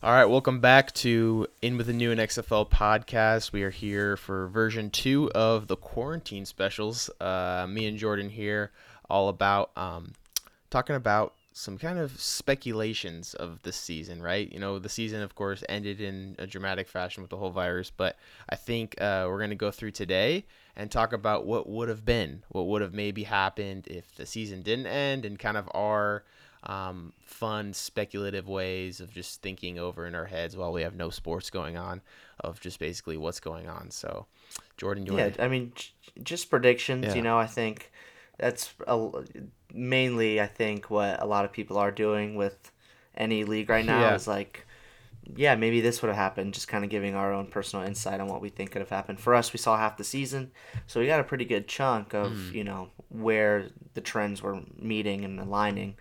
All right, welcome back to In with the New and XFL podcast. We are here for version two of the quarantine specials. Uh, me and Jordan here, all about um, talking about some kind of speculations of the season, right? You know, the season, of course, ended in a dramatic fashion with the whole virus, but I think uh, we're going to go through today and talk about what would have been, what would have maybe happened if the season didn't end, and kind of our um, fun, speculative ways of just thinking over in our heads while we have no sports going on, of just basically what's going on. So, Jordan, you yeah, I mean, just predictions. Yeah. You know, I think that's a, mainly I think what a lot of people are doing with any league right now Yeah. is like, yeah, maybe this would have happened. Just kind of giving our own personal insight on what we think could have happened. For us, we saw half the season, so we got a pretty good chunk of Mm. you know where the trends were meeting and aligning.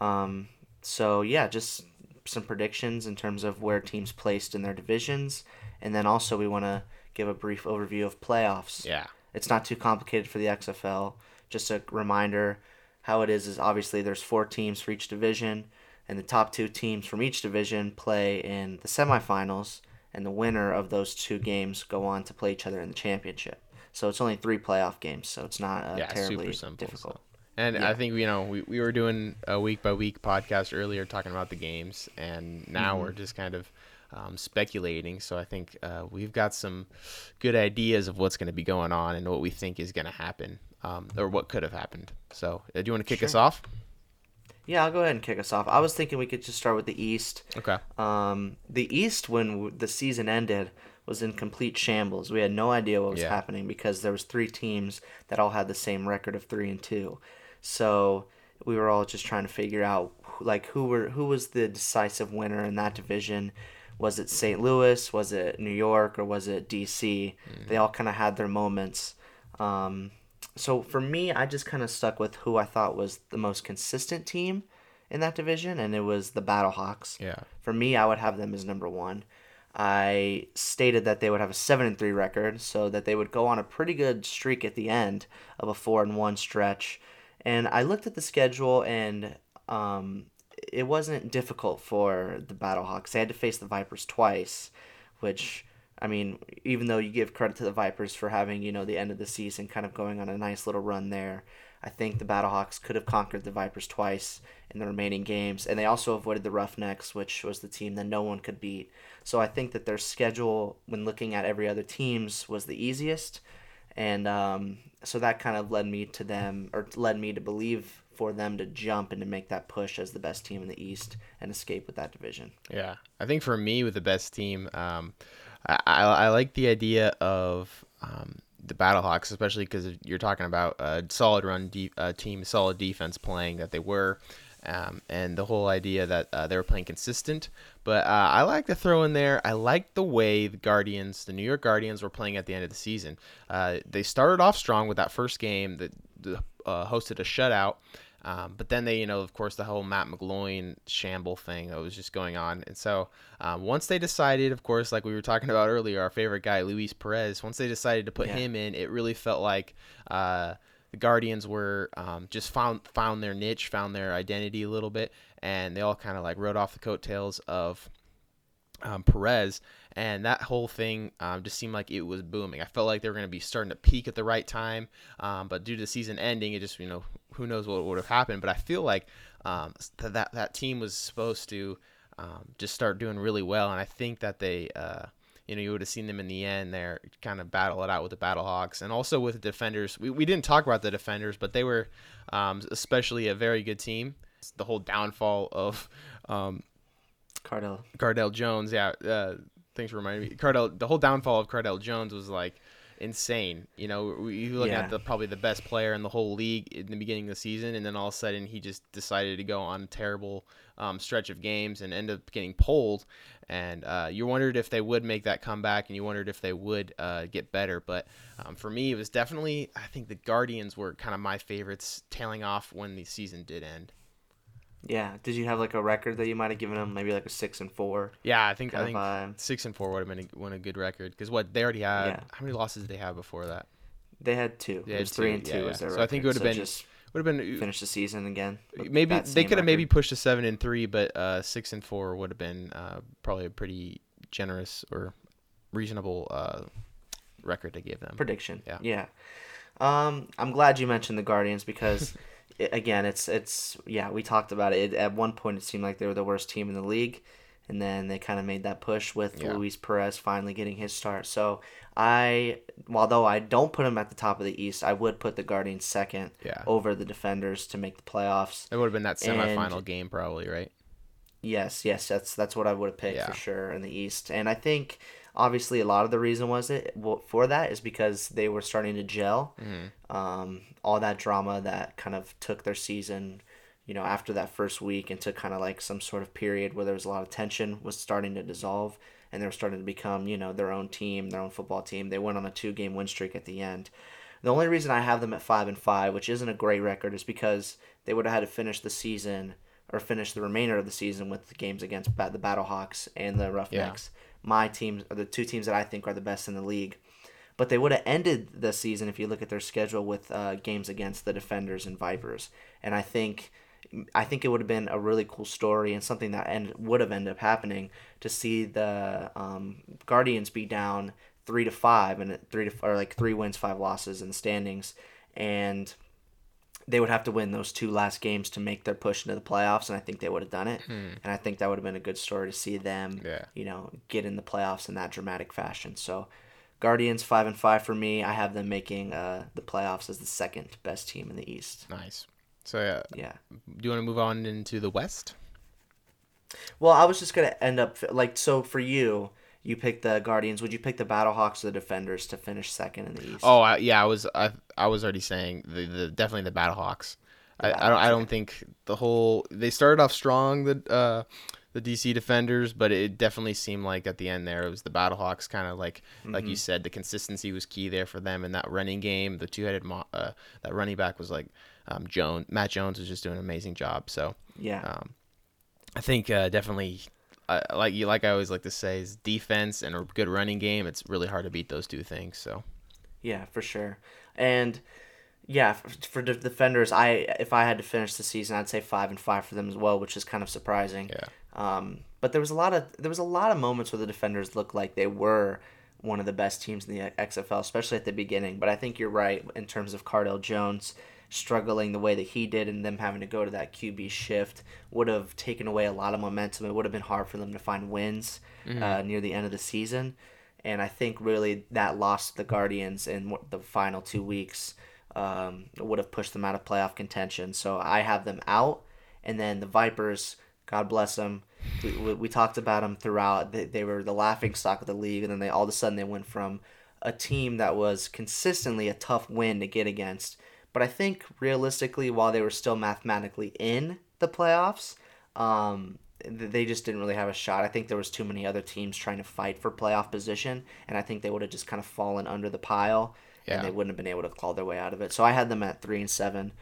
Um, so yeah, just some predictions in terms of where teams placed in their divisions, and then also we want to give a brief overview of playoffs. Yeah. It's not too complicated for the XFL. Just a reminder, how it is is obviously there's four teams for each division, and the top two teams from each division play in the semifinals, and the winner of those two games go on to play each other in the championship. So it's only three playoff games, so it's not uh, yeah, terribly super simple. difficult. so. And Yeah. I think you know we, we were doing a week by week podcast earlier talking about the games, and now Mm-hmm. we're just kind of um, speculating. So I think uh, we've got some good ideas of what's going to be going on and what we think is going to happen, um, or what could have happened. So uh, do you want to kick us off? Yeah, I'll go ahead and kick us off. I was thinking we could just start with the East. Okay. Um, the East, when w- the season ended, was in complete shambles. We had no idea what was Yeah. happening because there was three teams that all had the same record of three and two. So we were all just trying to figure out like who were who was the decisive winner in that division. Was it St. Louis? Was it New York? Or was it DC? They all kind of had their moments. Um, so for me, I just kind of stuck with who I thought was the most consistent team in that division, and it was the Battlehawks. Yeah. For me, I would have them as number one. I stated that they would have a seven and three record, so that they would go on a pretty good streak at the end of a four and one stretch. And I looked at the schedule, and um, it wasn't difficult for the Battlehawks. They had to face the Vipers twice, which I mean, even though you give credit to the Vipers for having you know the end of the season kind of going on a nice little run there. I think the Battlehawks could have conquered the Vipers twice in the remaining games, and they also avoided the Roughnecks, which was the team that no one could beat. So I think that their schedule, when looking at every other team's, was the easiest, and um, so that kind of led me to them, or led me to believe for them to jump and to make that push as the best team in the East and escape with that division. Yeah, I think for me with the best team, um, I, I, I like the idea of um, the Battlehawks, especially because you're talking about a solid run de- uh, team, solid defense playing that they were, um, and the whole idea that uh, they were playing consistent. But uh, I like to throw in there. I like the way the Guardians, the New York Guardians, were playing at the end of the season. Uh, they started off strong with that first game that uh, hosted a shutout. Um, but then they, you know, of course, the whole Matt McGloin shamble thing that was just going on. And so um, once they decided, of course, like we were talking about earlier, our favorite guy, Luis Perez, once they decided to put Yeah. him in, it really felt like uh, the Guardians were um, just found found their niche, found their identity a little bit, and they all kind of like rode off the coattails of um, Perez, and that whole thing um, just seemed like it was booming. I felt like they were going to be starting to peak at the right time, um, but due to the season ending, it just you know who knows what would have happened. But I feel like um, th- that that team was supposed to um, just start doing really well, and I think that they. Uh, you know, you would have seen them in the end there kind of battle it out with the Battlehawks and also with the defenders. We, we didn't talk about the defenders, but they were um, especially a very good team. The whole downfall of um, Cardale. Cardale Jones, yeah. Uh, thanks for reminding me. Cardale, the whole downfall of Cardale Jones was like insane. You know, you look Yeah. at the probably the best player in the whole league in the beginning of the season, and then all of a sudden he just decided to go on a terrible um, stretch of games and end up getting pulled. And uh, you wondered if they would make that comeback, and you wondered if they would uh, get better. But um, for me, it was definitely I think the Guardians were kind of my favorites, tailing off when the season did end. Yeah. Did you have like a record that you might have given them? Maybe like a six and four. Yeah, I think I think vibe. six and four would have been a, won a good record because what they already had. Yeah. How many losses did they have before that? They had two. They it had was three and two yeah. was their So I think it would have been- just would have been finish the season again. maybe they could have maybe pushed to seven and three, but uh, six and four would have been uh, probably a pretty generous or reasonable uh, record to give them. prediction. Yeah. Yeah. Um, I'm glad you mentioned the Guardians because, again, it's it's yeah we talked about it. it. At one point, it seemed like they were the worst team in the league, and then they kind of made that push with Yeah. Luis Perez finally getting his start. So I, although I don't put them at the top of the East, I would put the Guardians second Yeah. over the Defenders to make the playoffs. It would have been that And- semifinal game, probably, right? Yes, yes, that's that's what I would have picked Yeah. for sure in the East, and I think obviously a lot of the reason was it well, for that is because they were starting to gel. Mm-hmm. Um, all that drama that kind of took their season, you know, after that first week into kind of like some sort of period where there was a lot of tension was starting to dissolve, and they were starting to become you know their own team, their own football team. They went on a two game win streak at the end. The only reason I have them at five and five, which isn't a great record, is because they would have had to finish the season or finish the remainder of the season with the games against the Battlehawks and the Roughnecks. My teams are the two teams that I think are the best in the league. But they would have ended the season if you look at their schedule with uh, games against the Defenders and Vipers. And I think I think it would have been a really cool story and something that end, would have ended up happening to see the um, Guardians be down three to five and three to or like three wins, five losses in the standings, and they would have to win those two last games to make their push into the playoffs, and I think they would have done it. And I think that would have been a good story to see them, Yeah. you know, get in the playoffs in that dramatic fashion. So, Guardians five and five for me. I have them making uh, the playoffs as the second best team in the East. Nice. So, yeah, Yeah. do you want to move on into the West? Well, I was just gonna end up like so for you. You picked the Guardians. Would you pick the Battlehawks or the Defenders to finish second in the East? Oh, I, yeah, I was I, I was already saying the, the definitely the Battlehawks. I, I don't I don't think the whole they started off strong the uh the DC Defenders, but it definitely seemed like at the end there it was the Battlehawks kind of like like you said the consistency was key there for them in that running game. The two headed mo- uh, that running back was like um, Jones Matt Jones was just doing an amazing job. So yeah. um, I think uh, definitely. Uh, like you, like I always like to say, is defense and a good running game. It's really hard to beat those two things. So Yeah, for sure. And yeah, for, for the defenders, I if I had to finish the season, I'd say five and five for them as well, which is kind of surprising. yeah, Um, but there was a lot of there was a lot of moments where the defenders looked like they were one of the best teams in the XFL, especially at the beginning. But I think you're right in terms of Cardale Jones struggling the way that he did, and them having to go to that QB shift would have taken away a lot of momentum. It would have been hard for them to find wins uh, near the end of the season. And I think really that loss to the Guardians in the final two weeks um, would have pushed them out of playoff contention. So I have them out. And then the Vipers, God bless them. We, we, we talked about them throughout. They, they were the laughing stock of the league. And then they all of a sudden they went from a team that was consistently a tough win to get against. But I think realistically, while they were still mathematically in the playoffs, um, they just didn't really have a shot. I think there was too many other teams trying to fight for playoff position, and I think they would have just kind of fallen under the pile, Yeah. and they wouldn't have been able to claw their way out of it. So I had them at three and seven,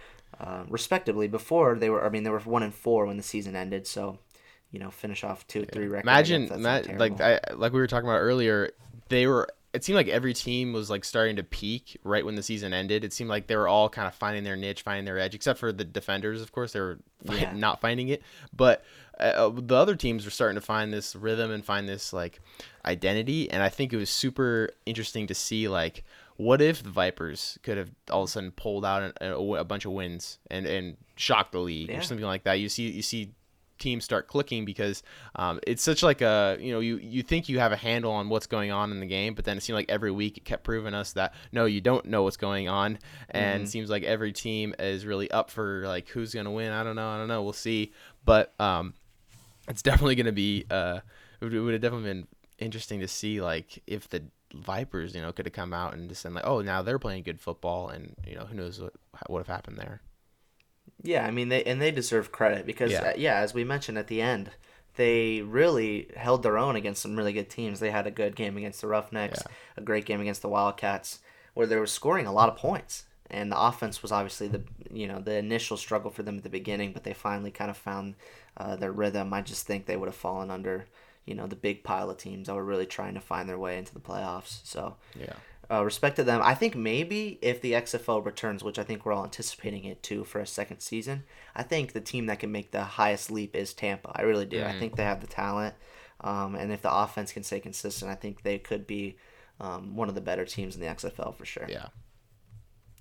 uh, respectively. Before they were, I mean, they were one and four when the season ended. So, you know, finish off two, three record. I Imagine, ma- like. I, like we were talking about earlier, they were. It seemed like every team was like starting to peak right when the season ended. It seemed like they were all kind of finding their niche, finding their edge, except for the defenders, of course, they were Yeah. not finding it. But uh, the other teams were starting to find this rhythm and find this like identity. And I think it was super interesting to see like what if the Vipers could have all of a sudden pulled out a, a, a bunch of wins and and shocked the league Yeah. or something like that. You see you see teams start clicking because um, it's such like a you know you you think you have a handle on what's going on in the game but then it seemed like every week it kept proving us that no you don't know what's going on. And it seems like every team is really up for like who's gonna win. I don't know. I don't know. We'll see. But um it's definitely gonna be uh it would, it would have definitely been interesting to see like if the vipers you know could have come out and just said like oh now they're playing good football and you know who knows what would have happened there Yeah, I mean they and they deserve credit because Yeah. yeah, uh, yeah as we mentioned at the end, they really held their own against some really good teams. They had a good game against the Roughnecks, a great game against the Wildcats, where they were scoring a lot of points. And the offense was obviously the you know the initial struggle for them at the beginning, but they finally kind of found uh, their rhythm. I just think they would have fallen under you know the big pile of teams that were really trying to find their way into the playoffs. So yeah uh, respect to them. I think maybe if the XFL returns, which I think we're all anticipating it too for a second season, I think the team that can make the highest leap is Tampa. I really do. I Mhm. think they have the talent, um, and if the offense can stay consistent, I think they could be um, one of the better teams in the XFL for sure. Yeah.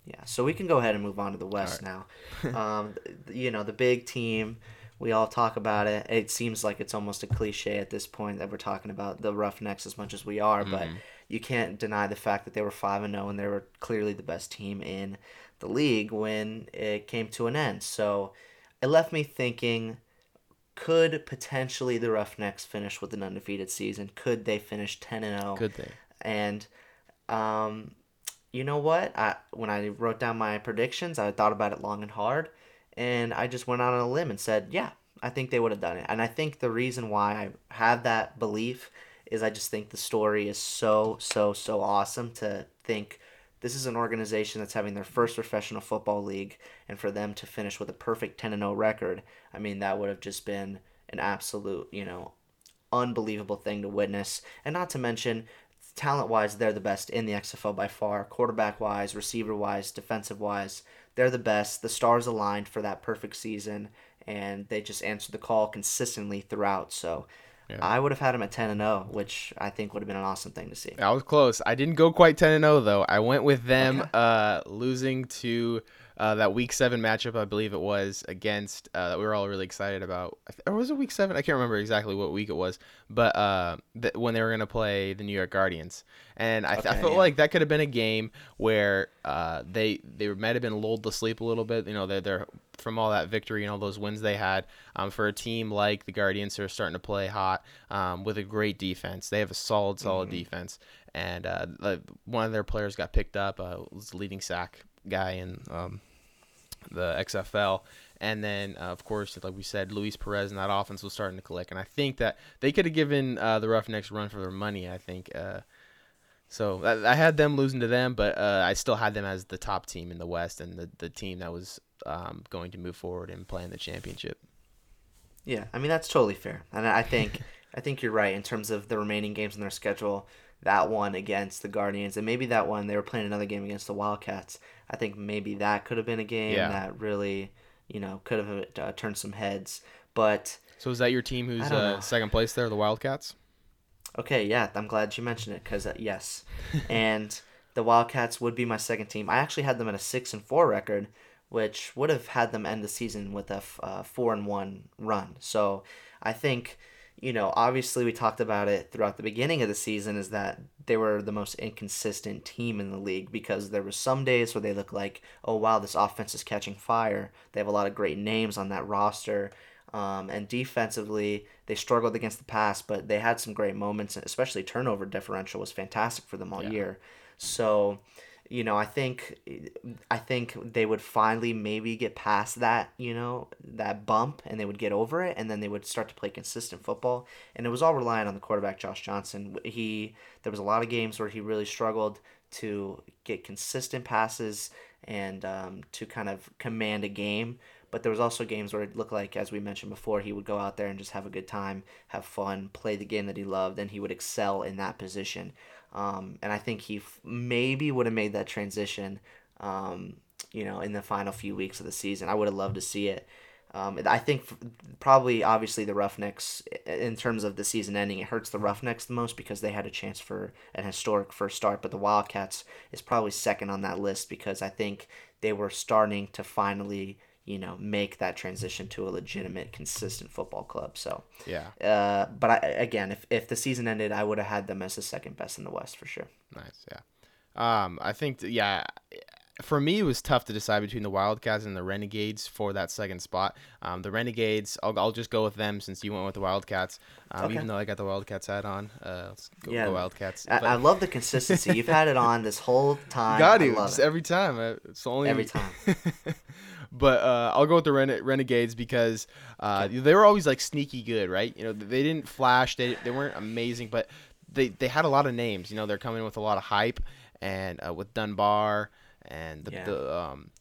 Yeah, so we can go ahead and move on to the West now. um, you know, the big team, we all talk about it. It seems like it's almost a cliche at this point that we're talking about the Roughnecks as much as we are, but Mhm. You can't deny the fact that they were 5 and 0 and they were clearly the best team in the league when it came to an end. So it left me thinking could potentially the Roughnecks finish with an undefeated season? Could they finish 10 and 0? Good thing. And um, you know what? I when I wrote down my predictions, I thought about it long and hard, and I just went out on a limb and said, yeah, I think they would have done it. And I think the reason why I have that belief is I just think the story is so so so awesome to think this is an organization that's having their first professional football league and for them to finish with a perfect 10 and 0 record i mean that would have just been an absolute you know unbelievable thing to witness. And not to mention talent wise they're the best in the xfl by far. Quarterback wise receiver wise defensive wise they're the best. The stars aligned for that perfect season and they just answered the call consistently throughout. So Yeah. I would have had them at 10 and 0, which I think would have been an awesome thing to see. I was close. I didn't go quite 10 and 0 though. I went with them Okay. uh, losing to uh, that week 7 matchup I believe it was against uh, that we were all really excited about. I Or was it week 7? I can't remember exactly what week it was, but uh, th- when they were going to play the New York Guardians. And I, th- I felt yeah. like that could have been a game where uh, they they might have been lulled to sleep a little bit, you know, they're, they're from all that victory and all those wins they had um, for a team like the Guardians who are starting to play hot um, with a great defense. They have a solid, solid Mm-hmm. defense, and uh, one of their players got picked up. Uh, was leading sack guy in um, the XFL. And then, uh, of course, like we said, Luis Perez and that offense was starting to click. And I think that they could have given uh, the Roughnecks run for their money. I think. Uh, so I, I had them losing to them, but uh, I still had them as the top team in the West and the, the team that was um, going to move forward and play in the championship. Yeah, I mean that's totally fair, and I think I think you're right in terms of the remaining games in their schedule. That one against the Guardians, and maybe that one they were playing another game against the Wildcats. I think maybe that could have been a game Yeah. that really, you know, could have uh, turned some heads. But So is that your team who's uh, second place there, the Wildcats? okay, yeah, I'm glad you mentioned it because uh, yes, and the Wildcats would be my second team. I actually had them at a six and four record, which would have had them end the season with a f- uh, four and one run. So I think, you know, obviously we talked about it throughout the beginning of the season is that they were the most inconsistent team in the league because there were some days where they look like, oh wow, this offense is catching fire. They have a lot of great names on that roster. Um, and defensively, they struggled against the pass, but they had some great moments, especially turnover differential was fantastic for them all Yeah. year. So, you know, I think I think they would finally maybe get past that, you know, that bump and they would get over it and then they would start to play consistent football. And it was all reliant on the quarterback Josh Johnson. He there was a lot of games where he really struggled to get consistent passes and um, to kind of command a game. But there was also games where it looked like, as we mentioned before, he would go out there and just have a good time, have fun, play the game that he loved, and he would excel in that position. Um, and I think he f- maybe would have made that transition, um, you know, in the final few weeks of the season. I would have loved to see it. Um, I think f- probably, obviously, the Roughnecks, in terms of the season ending, it hurts the Roughnecks the most because they had a chance for an historic first start. But the Wildcats is probably second on that list because I think they were starting to finally, you know, make that transition to a legitimate, consistent football club. So, Yeah, uh, but I, again, if, if the season ended, I would have had them as the second best in the West for sure. nice. Yeah. Um, I think th- yeah. For me, it was tough to decide between the Wildcats and the Renegades for that second spot. Um, the Renegades, I'll, I'll just go with them since you went with the Wildcats. Um, Okay. Even though I got the Wildcats hat on, uh, let's go, Yeah. go Wildcats. I, I love the consistency. You've had it on this whole time. Got I to love just it. every time. It's only Every time. but uh, I'll go with the Rene- Renegades because uh, they were always like sneaky good, right? You know, they didn't flash, they they weren't amazing, but they they had a lot of names. You know, they're coming with a lot of hype, and uh, with Dunbar and the, Yeah. the um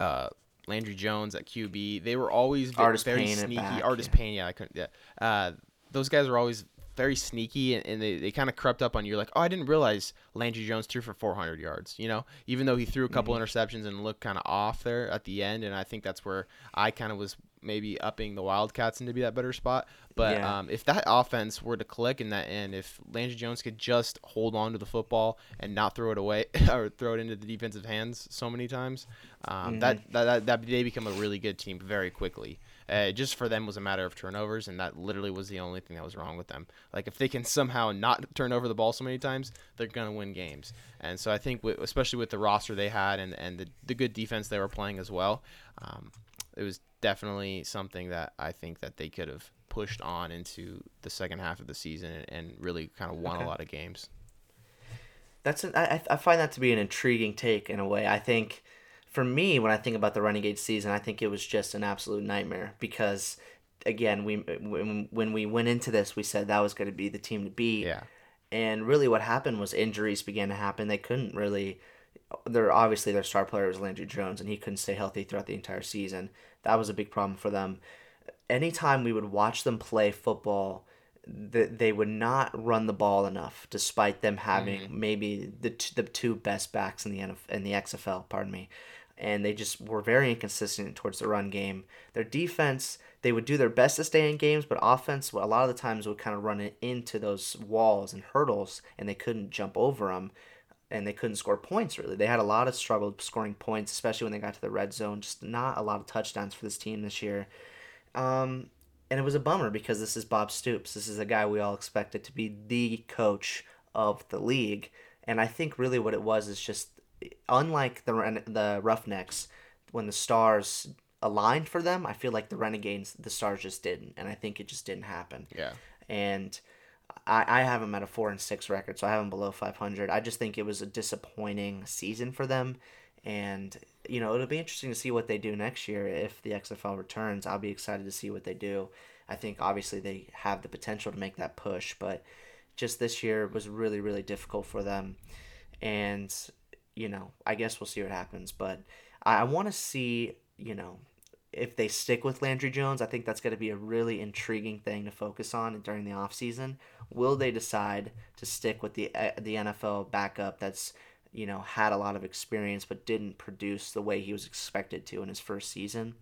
uh. Landry Jones at QB, they were always ve- Artis very sneaky. Artis yeah. Payne, yeah, I couldn't. Yeah, uh, those guys were always very sneaky and, and they, they kind of crept up on you. You're like, oh, I didn't realize Landry Jones threw for 400 yards. You know, even though he threw a couple mm-hmm. interceptions and looked kind of off there at the end, and I think that's where I kind of was maybe upping the Wildcats into be that better spot. But yeah. um, if that offense were to click in that end, if Landry Jones could just hold on to the football and not throw it away or throw it into the defensive hands so many times, um, mm-hmm. that, that, that that they become a really good team very quickly. Uh, just for them was a matter of turnovers, and that literally was the only thing that was wrong with them. Like if they can somehow not turn over the ball so many times, they're gonna win games. And so I think, w- especially with the roster they had and and the, the good defense they were playing as well, um, it was definitely something that I think that they could have pushed on into the second half of the season and, and really kind of won okay. a lot of games. That's an, I, I find that to be an intriguing take in a way. I think for me, when I think about the Renegade season, I think it was just an absolute nightmare because, again, we when, when we went into this, we said that was going to be the team to beat. Yeah. And really, what happened was injuries began to happen. They couldn't really. Their obviously their star player was Landry Jones, and he couldn't stay healthy throughout the entire season. That was a big problem for them. Anytime we would watch them play football, that they would not run the ball enough, despite them having mm-hmm. maybe the t- the two best backs in the NF- in the XFL. Pardon me and they just were very inconsistent towards the run game. Their defense, they would do their best to stay in games, but offense, a lot of the times would kind of run into those walls and hurdles, and they couldn't jump over them, and they couldn't score points really. They had a lot of struggle scoring points, especially when they got to the red zone. Just not a lot of touchdowns for this team this year. Um, and it was a bummer because this is Bob Stoops. This is a guy we all expected to be the coach of the league. And I think really what it was is just unlike the the Roughnecks, when the stars aligned for them, I feel like the Renegades, the stars just didn't, and I think it just didn't happen. Yeah. And I, I have them at a four and six record, so I have them below 500. I just think it was a disappointing season for them, and you know it'll be interesting to see what they do next year if the XFL returns. I'll be excited to see what they do. I think obviously they have the potential to make that push, but just this year was really really difficult for them, and you know, I guess we'll see what happens. But I, I want to see, you know, if they stick with Landry Jones, I think that's going to be a really intriguing thing to focus on during the offseason. Will they decide to stick with the uh, the NFL backup that's you know had a lot of experience but didn't produce the way he was expected to in his first season?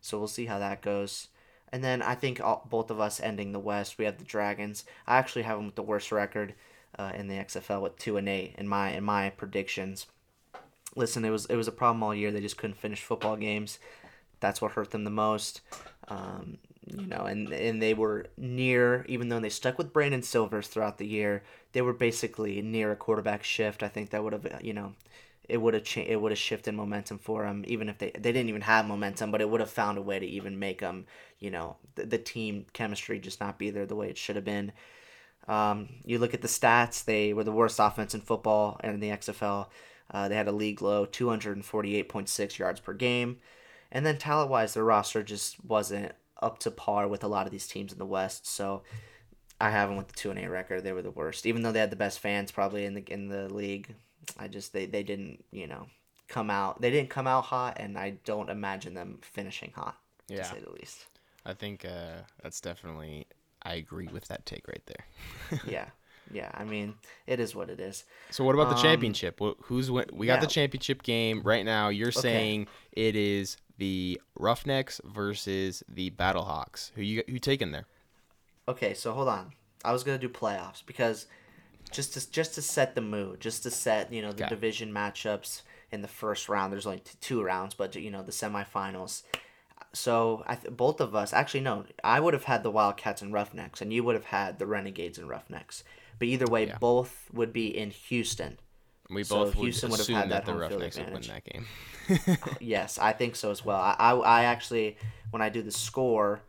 So we'll see how that goes. And then I think all, both of us ending the West, we have the Dragons. I actually have them with the worst record uh, in the XFL with two and eight in my in my predictions. Listen, it was it was a problem all year. They just couldn't finish football games. That's what hurt them the most. Um, you know, and and they were near, even though they stuck with Brandon Silvers throughout the year, they were basically near a quarterback shift. I think that would have, you know, it would have cha- it would have shifted momentum for them, even if they they didn't even have momentum, but it would have found a way to even make them, you know, the, the team chemistry just not be there the way it should have been. Um, you look at the stats; they were the worst offense in football and in the XFL. Uh, they had a league low 248.6 yards per game, and then talent wise, their roster just wasn't up to par with a lot of these teams in the West. So I have them with the two and eight record. They were the worst, even though they had the best fans probably in the in the league. I just they they didn't you know come out they didn't come out hot, and I don't imagine them finishing hot. Yeah. To say the least. I think uh, that's definitely I agree with that take right there. yeah. Yeah, I mean, it is what it is. So what about the um, championship? Who's we got yeah. the championship game right now. You're okay. saying it is the Roughnecks versus the Battlehawks. Who you who taking there? Okay, so hold on. I was gonna do playoffs because just to just to set the mood, just to set you know the division matchups in the first round. There's only two rounds, but you know the semifinals. So I th- both of us actually no, I would have had the Wildcats and Roughnecks, and you would have had the Renegades and Roughnecks. But either way, yeah. both would be in Houston. We so both Houston would, would have had that, that home field advantage. that game. yes, I think so as well. I, I, I actually, when I do the score,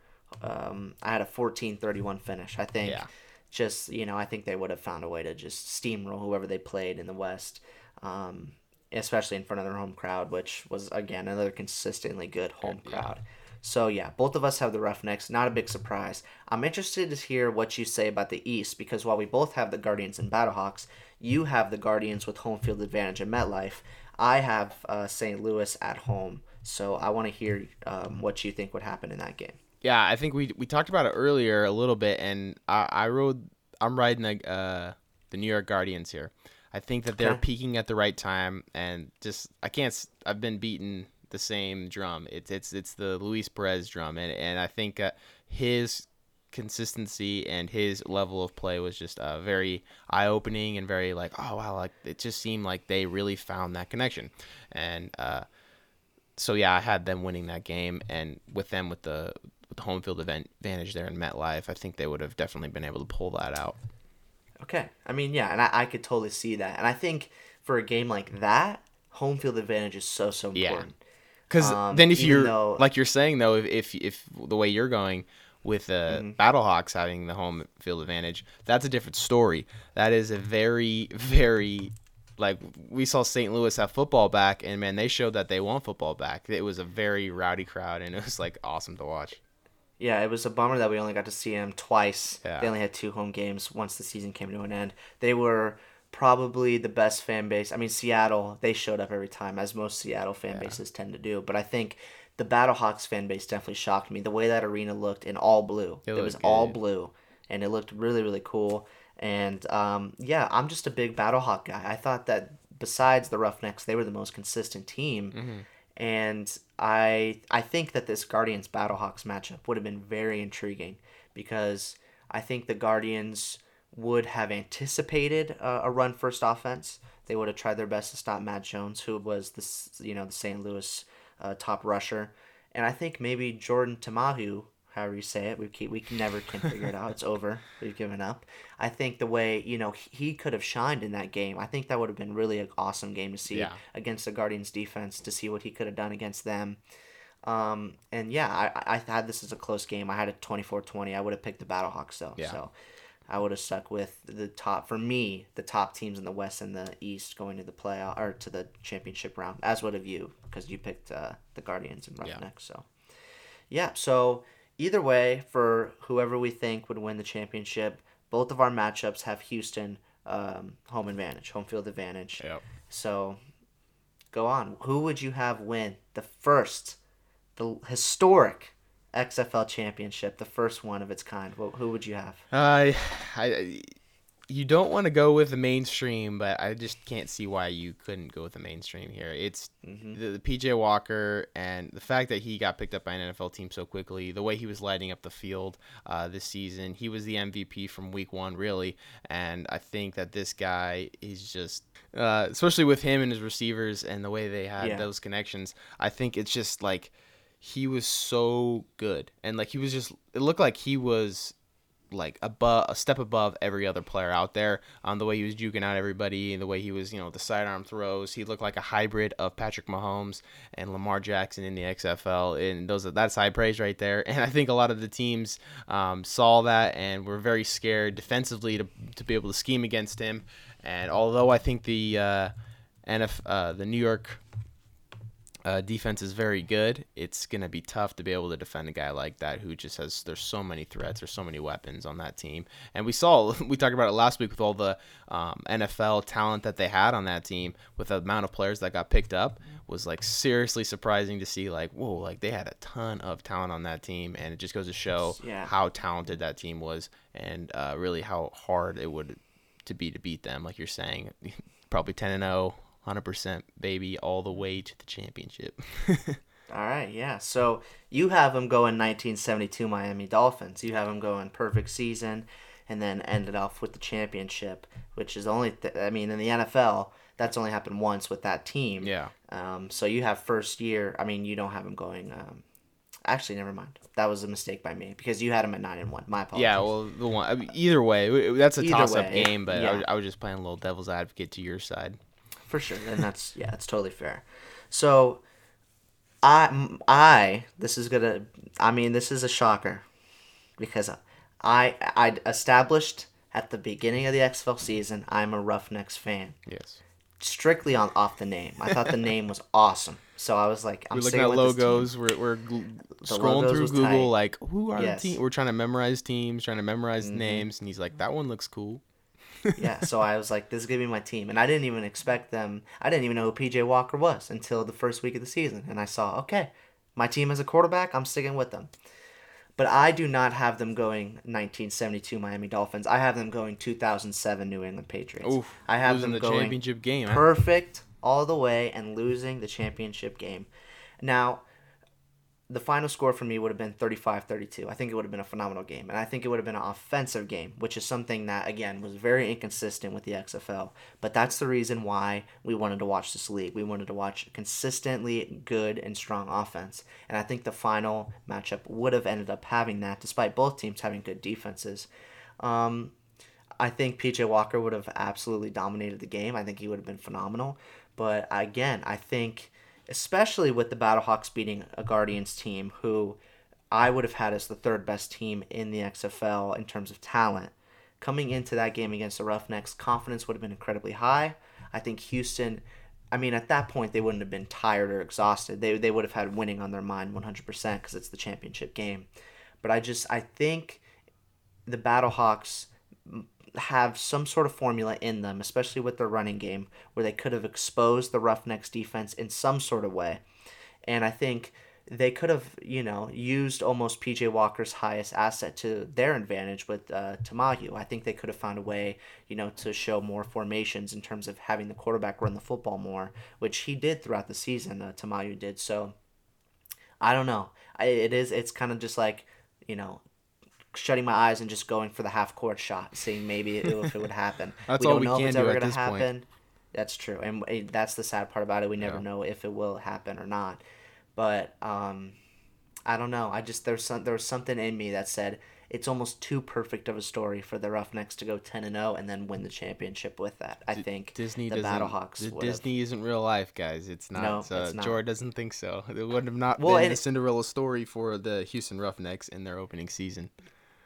um, I had a 14-31 finish. I think. Yeah. Just you know, I think they would have found a way to just steamroll whoever they played in the West. Um, especially in front of their home crowd, which was again another consistently good home yeah. crowd. So yeah, both of us have the Roughnecks. Not a big surprise. I'm interested to hear what you say about the East because while we both have the Guardians and Battlehawks, you have the Guardians with home field advantage in MetLife. I have uh, St. Louis at home. So I want to hear um, what you think would happen in that game. Yeah, I think we we talked about it earlier a little bit, and I, I rode I'm riding the uh, the New York Guardians here. I think that they're Okay. peaking at the right time, and just I can't. I've been beating the same drum. It's it's it's the Luis Perez drum, and and I think uh, his consistency and his level of play was just uh, very eye opening and very like oh wow like it just seemed like they really found that connection, and uh, so yeah, I had them winning that game, and with them with the with the home field event advantage there in MetLife, I think they would have definitely been able to pull that out. Okay. I mean, yeah, and I, I could totally see that. And I think for a game like that, home field advantage is so so Yeah. important. Because Um, then, if you're though- like you're saying though, if if, if the way you're going with uh, Mm-hmm. Battlehawks having the home field advantage, that's a different story. That is a very very like we saw St. Louis have football back, and man, they showed that they want football back. It was a very rowdy crowd, and it was like awesome to watch. Yeah, it was a bummer that we only got to see them twice. Yeah. They only had two home games once the season came to an end. They were probably the best fan base. I mean, Seattle, they showed up every time, as most Seattle fan bases tend to do. But I think the Battlehawks fan base definitely shocked me. The way that arena looked in all blue. It It, was looked all blue, and it looked really, really cool. And um, yeah, I'm just a big Battlehawk guy. I thought that besides the Roughnecks, they were the most consistent team Mm-hmm. and I I think that this Guardians Battlehawks matchup would have been very intriguing because I think the Guardians would have anticipated a, a run first offense. They would have tried their best to stop Matt Jones, who was this you know the St. Louis uh, top rusher, and I think maybe Jordan Ta'amu, however you say it, we keep, we can never can figure it out. It's over. We've given up. I think the way you know he could have shined in that game. I think that would have been really an awesome game to see Yeah. against the Guardians defense to see what he could have done against them. Um, and yeah, I, I had this as a close game. I had a 24-20. I would have picked the Battlehawks though. Yeah. So I would have stuck with the top for me, the top teams in the West and the East going to the playoff or to the championship round. As would have you because you picked uh, the Guardians and Yeah. Roughnecks. So yeah, so either way, for whoever we think would win the championship, both of our matchups have Houston um, home advantage, home field advantage. Yep. So go on. Who would you have win the first, the historic XFL championship, the first one of its kind? Wh- Who would you have? I, I, you don't want to go with the mainstream, but I just can't see why you couldn't go with the mainstream here. It's Mm-hmm. the, the PJ Walker and the fact that he got picked up by an NFL team so quickly, the way he was lighting up the field uh, this season. He was the MVP from week one, really, and I think that this guy is just, uh, especially with him and his receivers and the way they had Yeah. those connections. I think it's just like he was so good, and like he was just. It looked like he was like above a step above every other player out there. On the way he was juking out everybody and the way he was you know the sidearm throws he looked like a hybrid of Patrick Mahomes and Lamar Jackson in the XFL and those that's high praise right there. And I think a lot of the teams um, saw that and were very scared defensively to, to be able to scheme against him. And although I think the uh, NF uh, the New York uh, defense is very good. It's gonna be tough to be able to defend a guy like that who just has. There's so many threats. There's so many weapons on that team, and we saw we talked about it last week with all the um, NFL talent that they had on that team. With the amount of players that got picked up, was like seriously surprising to see. Like whoa, like they had a ton of talent on that team, and it just goes to show Yeah. how talented that team was, and uh, really how hard it would to be to beat them. Like you're saying, probably ten and oh, 0. 100% baby all the way to the championship. All right, yeah. So you have them going 1972 Miami Dolphins. You have them going perfect season, and then ended off with the championship, which is only. Th- I mean, in the NFL, that's only happened once with that team. yeah. Um, so you have first year. I mean, you don't have them going. Um, actually, never mind. That was a mistake by me because you had them at nine and one. My apologies. Yeah, well, the one I mean, either way, that's a toss-up way, game. But I, was, I was just playing a little devil's advocate to your side. For sure and that's yeah that's totally fair so I I this is gonna i mean this is a shocker because i i established at the beginning of the xfl season i'm a roughnecks fan Yes, strictly on off the name i thought the name was awesome so i was like i'm we're looking at team. logos. We're we're gl- scrolling through Google, tight. like who are Yes. the teams? We're trying to memorize teams, trying to memorize Mm-hmm. names, and he's like, that one looks cool. Yeah, so I was like, this is gonna be my team, and I didn't even expect them. I didn't even know who PJ Walker was until the first week of the season, and I saw, okay, my team has a quarterback. I'm sticking with them. But I do not have them going 1972 Miami Dolphins. I have them going 2007 New England Patriots. Oof, I have them the going championship game. huh? perfect all the way and losing the championship game. Now, the final score for me would have been 35-32. I think it would have been a phenomenal game, and I think it would have been an offensive game, which is something that again was very inconsistent with the XFL. But that's the reason why we wanted to watch this league. We wanted to watch consistently good and strong offense, and I think the final matchup would have ended up having that, despite both teams having good defenses. Um, I think PJ Walker would have absolutely dominated the game. I think he would have been phenomenal. But again, I think, especially with the Battlehawks beating a Guardians team who I would have had as the third best team in the XFL in terms of talent, coming into that game against the Roughnecks, confidence would have been incredibly high. I think Houston, I mean, at that point, they wouldn't have been tired or exhausted. They, they would have had winning on their mind 100% because it's the championship game. But I just, I think the Battlehawks have some sort of formula in them, especially with their running game, where they could have exposed the Roughnecks defense in some sort of way. And I think they could have, you know, used almost PJ Walker's highest asset to their advantage with uh. I think they could have found a way, you know, to show more formations in terms of having the quarterback run the football more, which he did throughout the season. Uh, did. So I don't know. I, it is. It's kind of just like, you know, shutting my eyes and just going for the half court shot, seeing maybe it, if it would happen. That's we all don't we know can if it's do ever at gonna this point. That's true, and uh, that's the sad part about it. We never Yeah. know if it will happen or not. But um, I don't know. I just there's some there was something in me that said it's almost too perfect of a story for the Roughnecks to go ten and zero and then win the championship with that. I think Disney the. Battlehawks D- Disney isn't real life, guys. It's not. No, uh, it's not. Jordan doesn't think so. It wouldn't have not Well, been the Cinderella story for the Houston Roughnecks in their opening season.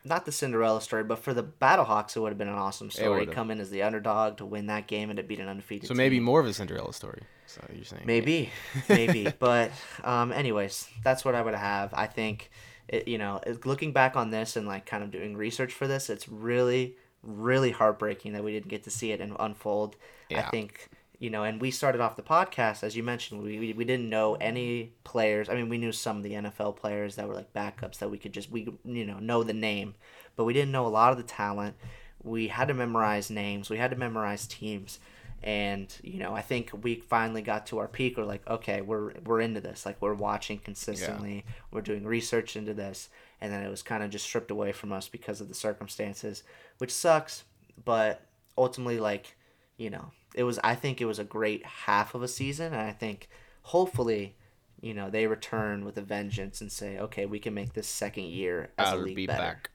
Not the Cinderella story, but for the Battlehawks, it would have been an awesome story. Come in as the underdog to win that game and to beat an undefeated. Team. So maybe team. more of a Cinderella story. So you're saying Maybe, maybe, but um, anyways, that's what I would have. I think, it, you know, looking back on this and like kind of doing research for this, it's really, really heartbreaking that we didn't get to see it unfold. I think, you know, and we started off the podcast as you mentioned. We, we we didn't know any players. I mean, we knew some of the NFL players that were like backups that we could just we you know know the name, but we didn't know a lot of the talent. We had to memorize names. We had to memorize teams and you know i think we finally got to our peak we're like okay we're we're into this like we're watching consistently we're doing research into this and then it was kind of just stripped away from us because of the circumstances which sucks but ultimately like you know it was i think it was a great half of a season and i think hopefully you know they return with a vengeance and say okay we can make this second year as a I'll league be better back.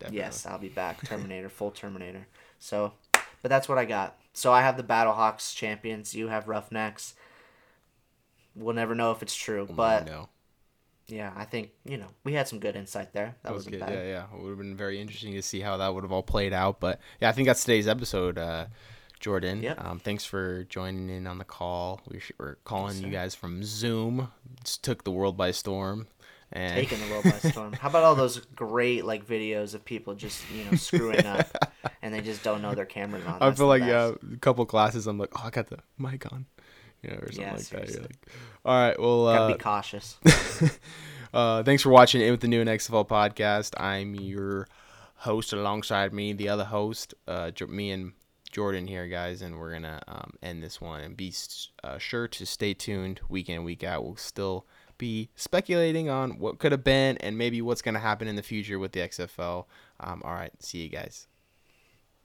Definitely. Yes, I'll be back. Terminator, full Terminator. So, but that's what I got. So I have the Battlehawks champions. You have Roughnecks. We'll never know if it's true, but no, yeah, I think you know we had some good insight there. That that was good. bad. Yeah, yeah. It would have been very interesting to see how that would have all played out. But yeah, I think that's today's episode. Uh, Jordan, Yep. um, thanks for joining in on the call. We we're calling Yes, you guys from Zoom. Just took the world by storm. And Taking the world by storm. How about all those great like videos of people just you know screwing up and they just don't know their cameras on? I That's feel like yeah, a couple classes. I'm like, oh, I got the mic on, you know, or something Yeah, like that. seriously. You're like, all right, well, Gotta uh, be cautious. uh, thanks for watching it with the new XFL podcast. I'm your host. Alongside me, the other host, uh, me and Jordan here, guys, and we're gonna um, end this one and be uh, sure to stay tuned week in week out. We'll still be speculating on what could have been and maybe what's gonna happen in the future with the XFL. Um, all right, see you guys.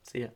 See ya.